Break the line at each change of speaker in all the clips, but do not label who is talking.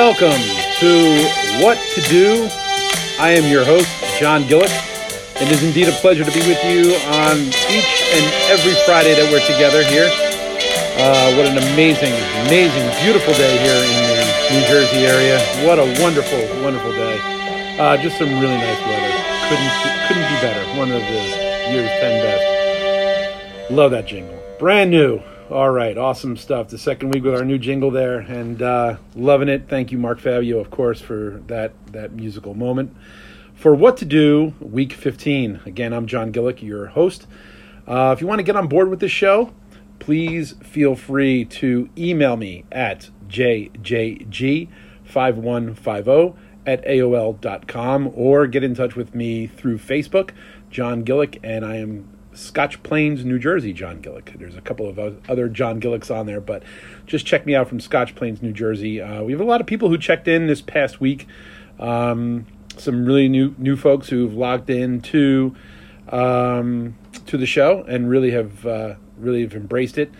Welcome to What to Do. I am your host, John Gillick. It is indeed a pleasure to be with you on each and every Friday that we're together here. Uh, what an amazing, amazing, beautiful day here in the New Jersey area. What a wonderful, wonderful day. Uh, just some really nice weather. Couldn't couldn't be better. One of the year's ten best. Love that jingle. Brand new. All right, awesome stuff. The second week with our new jingle there, and uh, loving it. Thank you, Mark Fabio, of course, for that that musical moment. For what to do, week 15. Again, I'm John Gillick, your host. Uh, if you want to get on board with the show, please feel free to email me at jjg5150 at AOL.com or get in touch with me through Facebook, John Gillick, and I am Scotch Plains, New Jersey, John Gillick. There's a couple of other John Gillicks on there, but just check me out from Scotch Plains, New Jersey. Uh, we have a lot of people who checked in this past week. Um, some really new new folks who've logged in to um, to the show and really have uh, really have embraced it.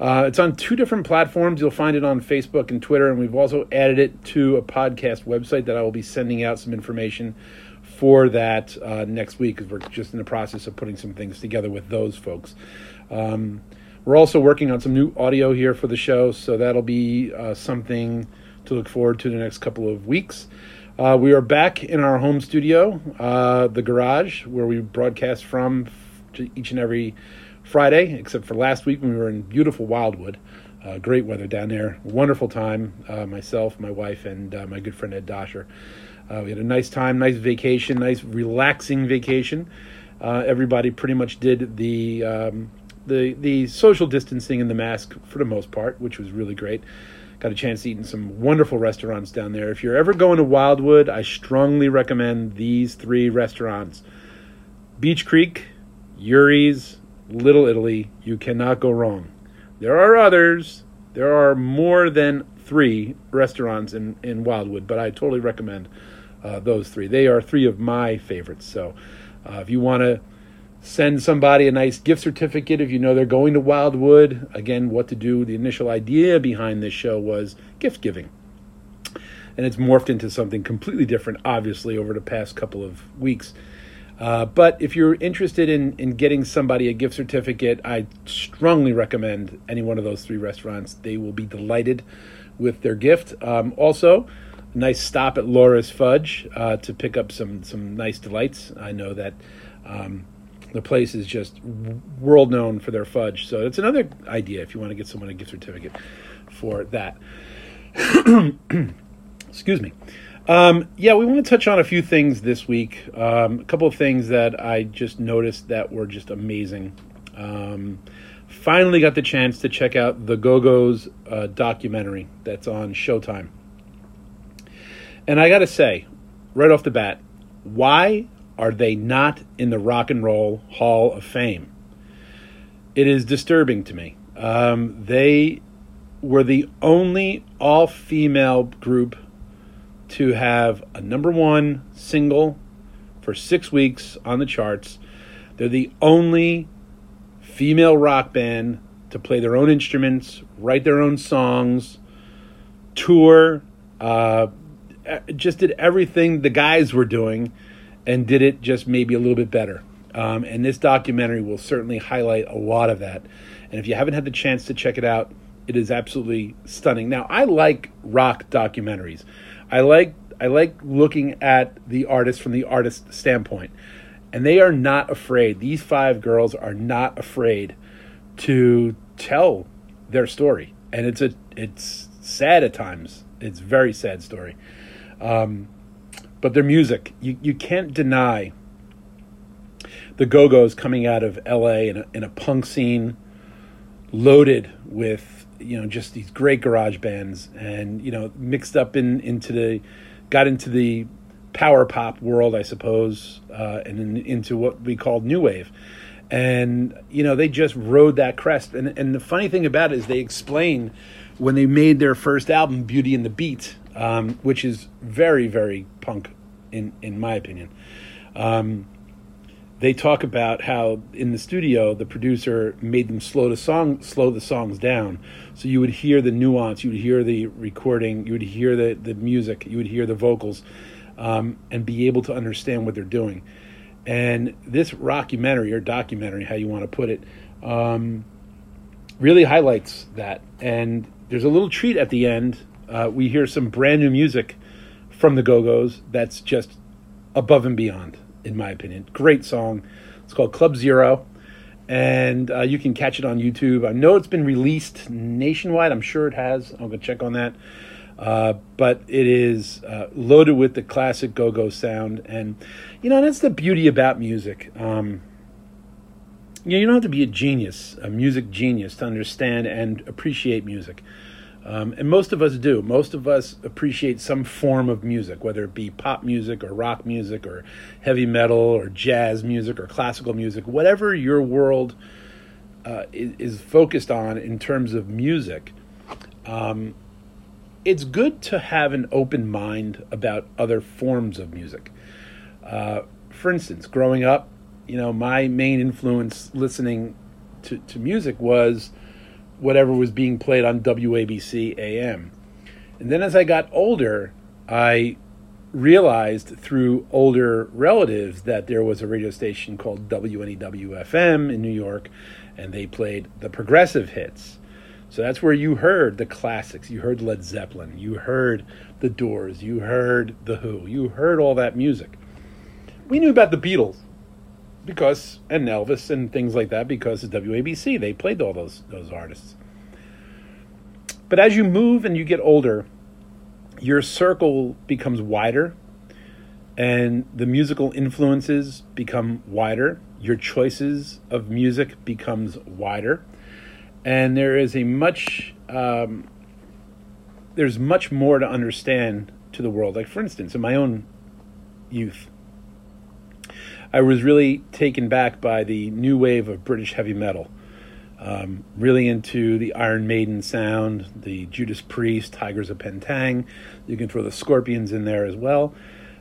Uh, it's on two different platforms. You'll find it on Facebook and Twitter, and we've also added it to a podcast website that I will be sending out some information for that uh, next week because we're just in the process of putting some things together with those folks. Um, we're also working on some new audio here for the show, so that'll be uh, something to look forward to the next couple of weeks. Uh, we are back in our home studio, uh, the garage, where we broadcast from each and every Friday, except for last week when we were in beautiful Wildwood. Uh, great weather down there. Wonderful time. Uh, myself, my wife, and uh, my good friend Ed Dosher. Uh, we had a nice time, nice vacation, nice relaxing vacation. Uh, everybody pretty much did the um, the the social distancing and the mask for the most part, which was really great. Got a chance to eat in some wonderful restaurants down there. If you're ever going to Wildwood, I strongly recommend these three restaurants: Beach Creek, Yuri's, Little Italy. You cannot go wrong. There are others. There are more than three restaurants in, in Wildwood, but I totally recommend uh, those three. They are three of my favorites. So uh, if you want to send somebody a nice gift certificate, if you know they're going to Wildwood, again, what to do. The initial idea behind this show was gift giving. And it's morphed into something completely different, obviously, over the past couple of weeks. Uh, but if you're interested in, in getting somebody a gift certificate, I strongly recommend any one of those three restaurants. They will be delighted with their gift. Um, also, nice stop at Laura's Fudge uh, to pick up some some nice delights. I know that um, the place is just world known for their fudge, so it's another idea if you want to get someone a gift certificate for that. Excuse me. Um, yeah, we want to touch on a few things this week. Um, a couple of things that I just noticed that were just amazing. Um, finally got the chance to check out the Go Go's uh, documentary that's on Showtime. And I got to say, right off the bat, why are they not in the Rock and Roll Hall of Fame? It is disturbing to me. Um, they were the only all female group to have a number one single for six weeks on the charts. They're the only female rock band to play their own instruments, write their own songs, tour, uh, just did everything the guys were doing and did it just maybe a little bit better. Um, and this documentary will certainly highlight a lot of that. And if you haven't had the chance to check it out, it is absolutely stunning. Now, I like rock documentaries. I like I like looking at the artist from the artist standpoint. And they are not afraid. These five girls are not afraid to tell their story. And it's a it's sad at times. It's very sad story. Um, but their music, you, you can't deny the Go Go's coming out of LA in a, in a punk scene loaded with you know just these great garage bands and you know mixed up in into the got into the power pop world I suppose uh, and in, into what we called new wave. And you know they just rode that crest. And and the funny thing about it is they explain when they made their first album Beauty and the Beat um, which is very very punk in in my opinion. Um, they talk about how in the studio the producer made them slow the song slow the songs down. So you would hear the nuance you would hear the recording you would hear the, the music you would hear the vocals um, and be able to understand what they're doing. And this rockumentary or documentary how you want to put it um, really highlights that. And there's a little treat at the end uh, we hear some brand new music from the go-go's that's just above and beyond in my opinion. Great song. It's called Club Zero, and uh, you can catch it on YouTube. I know it's been released nationwide. I'm sure it has. I'll go check on that. Uh, but it is uh, loaded with the classic go-go sound, and you know that's the beauty about music. Um, you know, you don't have to be a genius, a music genius, to understand and appreciate music. Um, and most of us do. Most of us appreciate some form of music, whether it be pop music or rock music or heavy metal or jazz music or classical music, whatever your world uh, is, is, focused on in terms of music. Um, it's good to have an open mind about other forms of music. Uh, for instance, growing up, you know, my main influence listening to, to music was whatever was being played on WABC AM. And then as I got older, I realized through older relatives that there was a radio station called WNEW FM in New York, and they played the progressive hits. So that's where you heard the classics. You heard Led Zeppelin. You heard The Doors. You heard The Who. You heard all that music. We knew about the Beatles because and Elvis and things like that because of WABC they played all those those artists. But as you move and you get older, your circle becomes wider and the musical influences become wider, your choices of music becomes wider, and there is a much um, there's much more to understand to the world. Like for instance, in my own youth, I was really taken back by the new wave of British heavy metal. Um, really into the Iron Maiden sound, the Judas Priest, Tygers of Pan Tang. You can throw the Scorpions in there as well.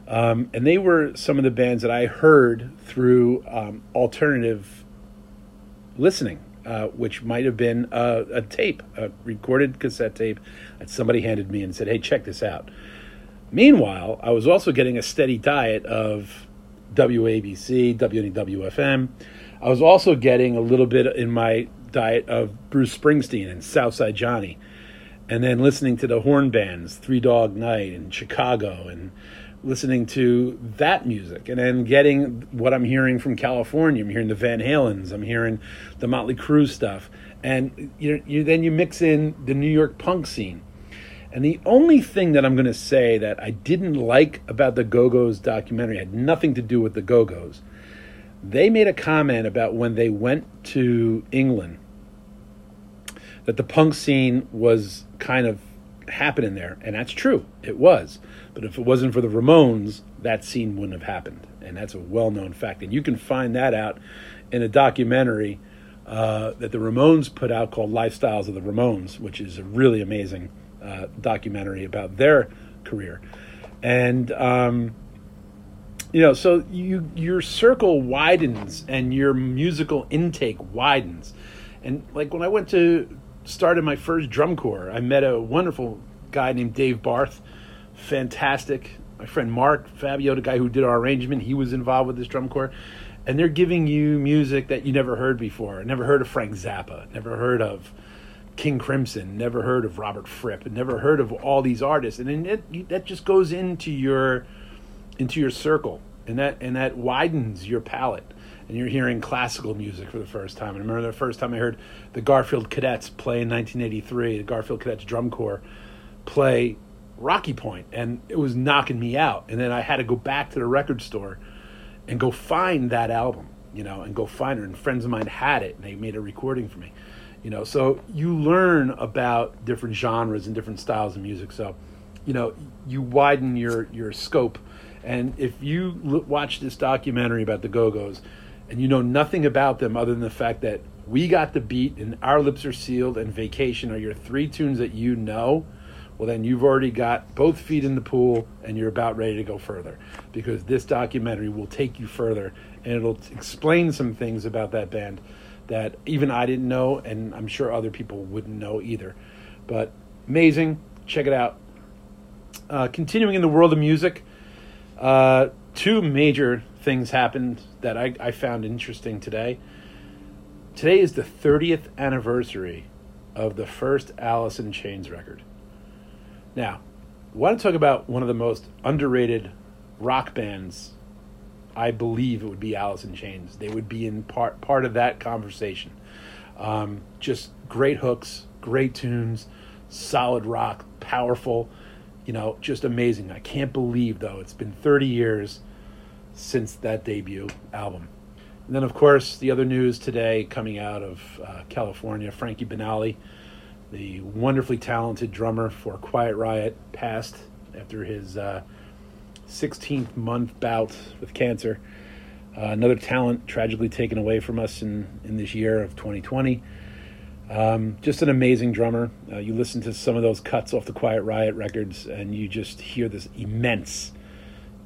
Um, and they were some of the bands that I heard through um, alternative listening, uh, which might have been a, a, tape, a recorded cassette tape that somebody handed me and said, hey, check this out. Meanwhile, I was also getting a steady diet of WABC, WNEW-FM. I was also getting a little bit in my diet of Bruce Springsteen and Southside Johnny, and then listening to the horn bands, Three Dog Night and Chicago, and listening to that music, and then getting what I'm hearing from California. I'm hearing the Van Halens, I'm hearing the Motley Crue stuff, and you, you then you mix in the New York punk scene and the only thing that I'm going to say that I didn't like about the Go Go's documentary had nothing to do with the Go Go's. They made a comment about when they went to England that the punk scene was kind of happening there. And that's true, it was. But if it wasn't for the Ramones, that scene wouldn't have happened. And that's a well known fact. And you can find that out in a documentary uh, that the Ramones put out called Lifestyles of the Ramones, which is really amazing uh, documentary about their career, and um, you know, so you your circle widens and your musical intake widens, and like when I went to started my first drum corps, I met a wonderful guy named Dave Barth, fantastic. My friend Mark Fabio, the guy who did our arrangement, he was involved with this drum corps and they're giving you music that you never heard before. Never heard of Frank Zappa. Never heard of King Crimson, never heard of Robert Fripp, never heard of all these artists, and then it, that just goes into your into your circle, and that and that widens your palette, and you're hearing classical music for the first time. And I remember the first time I heard the Garfield Cadets play in 1983, the Garfield Cadets drum corps play Rocky Point, and it was knocking me out. And then I had to go back to the record store and go find that album, you know, and go find it. And friends of mine had it, and they made a recording for me you know so you learn about different genres and different styles of music. So you know you widen your your scope. And if you l- watch this documentary about the go-go's and you know nothing about them other than the fact that we got the beat and our lips are sealed and vacation are your three tunes that you know well, then you've already got both feet in the pool and you're about ready to go further. Because this documentary will take you further and it'll explain some things about that band that even I didn't know, and I'm sure other people wouldn't know either. But amazing. Check it out. Uh, continuing in the world of music, uh, two major things happened that I, I found interesting today. Today is the 30th anniversary of the first Alice in Chains record. Now, I want to talk about one of the most underrated rock bands. I believe it would be Alice in Chains. They would be in part part of that conversation. Um, just great hooks, great tunes, solid rock, powerful. You know, just amazing. I can't believe though it's been 30 years since that debut album. And then, of course, the other news today coming out of uh, California Frankie Banali, the wonderfully talented drummer for Quiet Riot, passed after his uh, 16th month bout with cancer. Uh, another talent tragically taken away from us in, in this year of 2020. Um, just an amazing drummer. Uh, you listen to some of those cuts off the Quiet Riot records, and you just hear this immense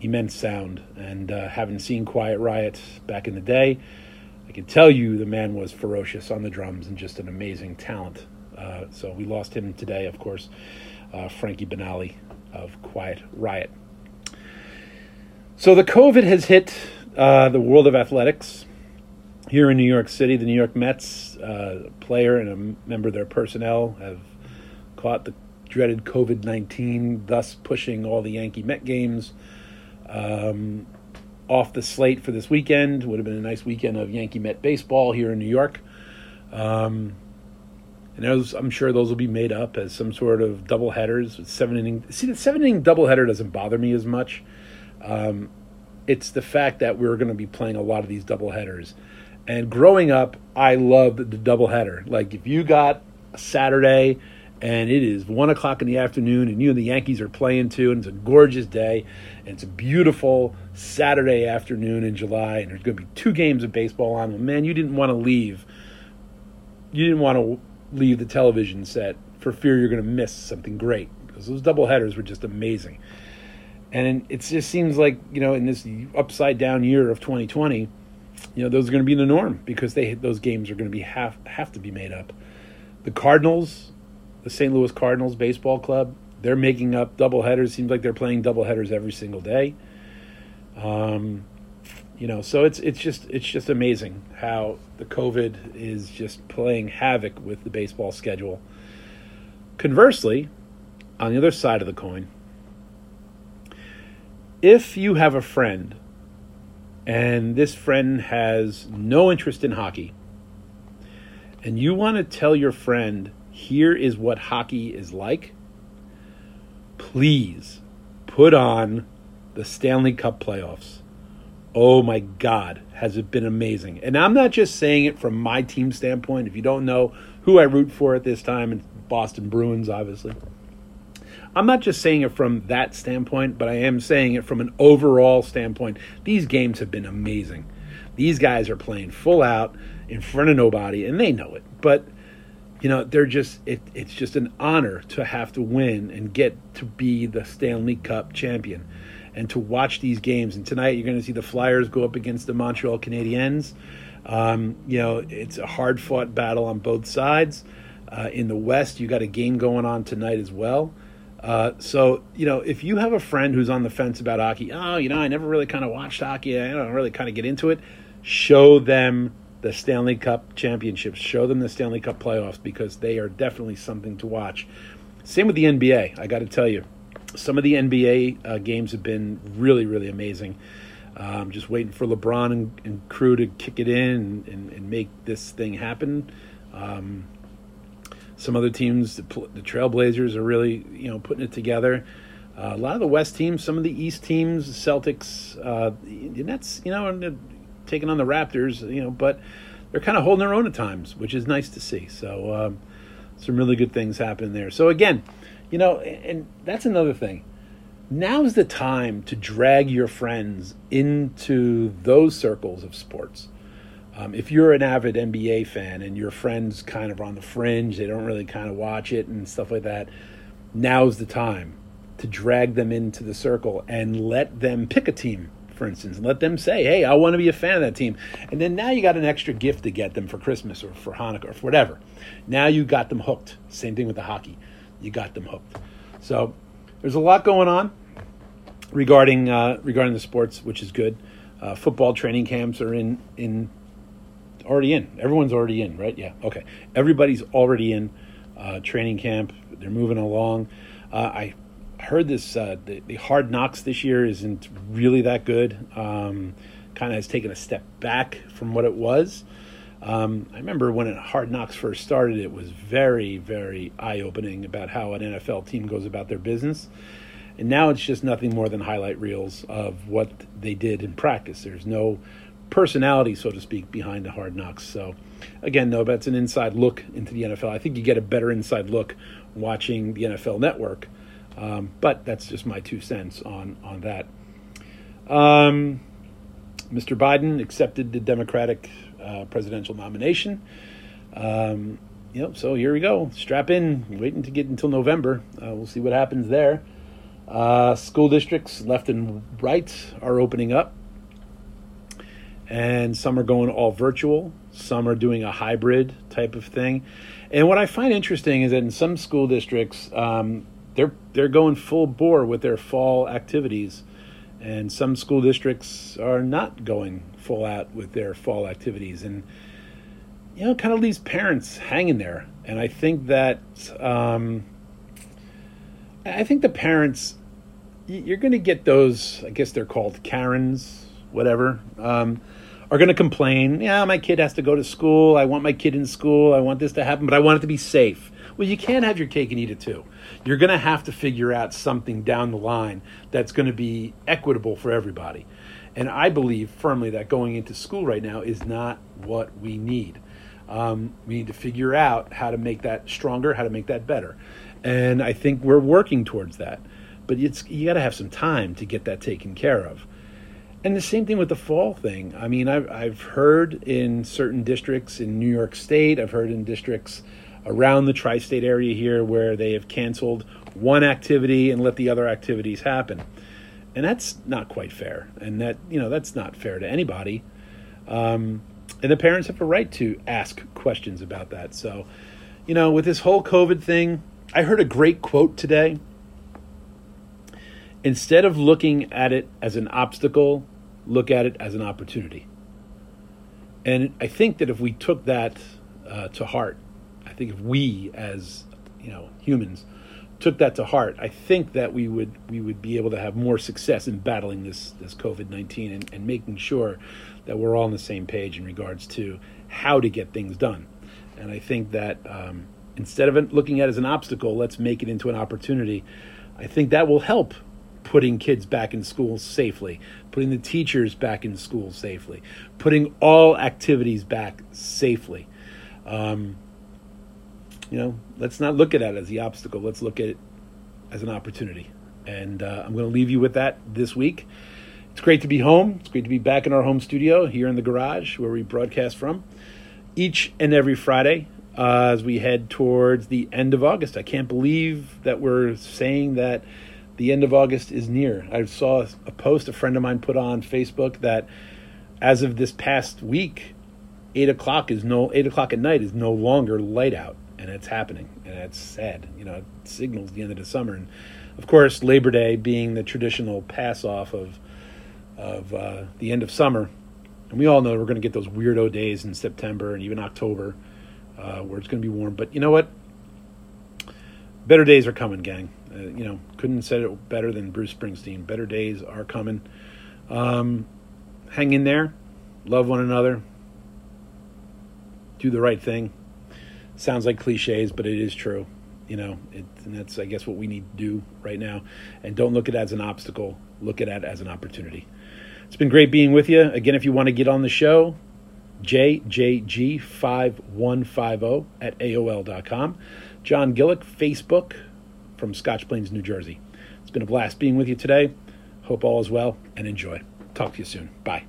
immense sound. And uh, having seen Quiet Riot back in the day, I can tell you the man was ferocious on the drums and just an amazing talent. Uh, so we lost him today, of course, uh, Frankie Banali of Quiet Riot. So the COVID has hit uh, the world of athletics. Here in New York City, the New York Mets uh, player and a member of their personnel have caught the dreaded COVID 19, thus pushing all the Yankee Met games um, off the slate for this weekend. Would have been a nice weekend of Yankee Met baseball here in New York. Um, and those, I'm sure those will be made up as some sort of double headers. Seven inning. See, the seven inning double header doesn't bother me as much. Um, it's the fact that we're going to be playing a lot of these double headers. And growing up, I loved the double header. Like if you got a Saturday and it is one o'clock in the afternoon, and you and the Yankees are playing too, and it's a gorgeous day, and it's a beautiful Saturday afternoon in July, and there's going to be two games of baseball on. Well, man, you didn't want to leave. You didn't want to leave the television set for fear you're going to miss something great because those double headers were just amazing. And it just seems like you know in this upside down year of 2020, you know those are going to be the norm because they those games are going to be have have to be made up. The Cardinals the St. Louis Cardinals baseball club. They're making up double headers. Seems like they're playing double headers every single day. Um, you know, so it's it's just it's just amazing how the COVID is just playing havoc with the baseball schedule. Conversely, on the other side of the coin, if you have a friend and this friend has no interest in hockey, and you want to tell your friend here is what hockey is like, please put on the Stanley Cup playoffs. Oh my God, has it been amazing? And I'm not just saying it from my team standpoint. If you don't know who I root for at this time, it's Boston Bruins, obviously. I'm not just saying it from that standpoint, but I am saying it from an overall standpoint. These games have been amazing. These guys are playing full out in front of nobody, and they know it. But you know they're just it, it's just an honor to have to win and get to be the Stanley Cup champion and to watch these games and tonight you're going to see the Flyers go up against the Montreal Canadiens um, you know it's a hard fought battle on both sides uh, in the West you got a game going on tonight as well uh, so you know if you have a friend who's on the fence about hockey oh you know I never really kind of watched hockey I don't really kind of get into it show them the Stanley Cup championships. Show them the Stanley Cup playoffs because they are definitely something to watch. Same with the NBA. I got to tell you, some of the NBA uh, games have been really, really amazing. Um, just waiting for LeBron and, and, crew to kick it in and, and make this thing happen. Um, some other teams, the, Trailblazers, are really you know putting it together. Uh, a lot of the West teams, some of the East teams, Celtics, uh, Nets, you know, taking on the Raptors, you know, but they're kind of holding their own at times, which is nice to see. So um, some really good things happen there. So again, you know, and that's another thing. Now's the time to drag your friends into those circles of sports. Um, if you're an avid NBA fan and your friends kind of are on the fringe, they don't really kind of watch it and stuff like that. now's the time to drag them into the circle and let them pick a team, for instance, and let them say, hey, I want to be a fan of that team. And then now you got an extra gift to get them for Christmas or for Hanukkah or for whatever. Now you got them hooked. Same thing with the hockey. You got them hooked. So there's a lot going on regarding uh, regarding the sports, which is good. Uh, football training camps are in in already in. Everyone's already in, right? Yeah. Okay. Everybody's already in uh, training camp. They're moving along. Uh, I heard this. Uh, the, the, hard knocks this year isn't really that good. Um, kind of has taken a step back from what it was. Um, I remember when Hard Knocks first started, it was very, very eye opening about how an NFL team goes about their business. And now it's just nothing more than highlight reels of what they did in practice. There's no personality, so to speak, behind the hard knocks. So, again, no, that's an inside look into the NFL. I think you get a better inside look watching the NFL Network, um, but that's just my two cents on on that. Um, Mr. Biden accepted the Democratic uh, presidential nomination. Um, know, so here we go. Strap in. Waiting to get until November. Uh, we'll see what happens there. Uh, school districts left and right are opening up and some are going all virtual, some are doing a hybrid type of thing. And what I find interesting is that in some school districts, um, they're they're going full bore with their fall activities, and some school districts are not going full out with their fall activities, and you know, kind of leaves parents hanging there. And I think that um, I think the parents, you're going to get those. I guess they're called Karens, whatever. Um, are going to complain, yeah, my kid has to go to school. I want my kid in school. I want this to happen, but I want it to be safe. Well, you can't have your cake and eat it too. You're going to have to figure out something down the line that's going to be equitable for everybody. And I believe firmly that going into school right now is not what we need. Um, we need to figure out how to make that stronger, how to make that better. And I think we're working towards that. But it's, you got to have some time to get that taken care of. And the same thing with the fall thing. I mean, I've, I've heard in certain districts in New York State, I've heard in districts around the tri state area here where they have canceled one activity and let the other activities happen. And that's not quite fair. And that, you know, that's not fair to anybody. Um, and the parents have a right to ask questions about that. So, you know, with this whole COVID thing, I heard a great quote today Instead of looking at it as an obstacle, look at it as an opportunity. And I think that if we took that uh, to heart, I think if we as you know humans took that to heart, I think that we would we would be able to have more success in battling this this COVID nineteen and, and making sure that we're all on the same page in regards to how to get things done. And I think that um, instead of looking at it as an obstacle, let's make it into an opportunity. I think that will help putting kids back in school safely, putting the teachers back in school safely, putting all activities back safely. Um, you know, let's not look at it as the obstacle. Let's look at it as an opportunity. And uh, I'm going to leave you with that this week. It's great to be home. It's great to be back in our home studio here in the garage where we broadcast from each and every Friday uh, as we head towards the end of August. I can't believe that we're saying that the end of August is near. I saw a post a friend of mine put on Facebook that as of this past week, eight o'clock is no eight o'clock at night is no longer light out, and it's happening, and it's sad. You know, it signals the end of the summer, and of course, Labor Day being the traditional pass off of of uh, the end of summer, and we all know we're going to get those weirdo days in September and even October uh, where it's going to be warm. But you know what? Better days are coming, gang. Uh, you know, couldn't have said it better than Bruce Springsteen. Better days are coming. Um, hang in there. Love one another. Do the right thing. Sounds like cliches, but it is true. You know, it, and that's I guess what we need to do right now. And don't look at it as an obstacle. Look at it as an opportunity. It's been great being with you. Again, if you want to get on the show, jjg5150 at aol.com. John Gillick, Facebook, from Scotch Plains, New Jersey. It's been a blast being with you today. Hope all is well and enjoy. Talk to you soon. Bye.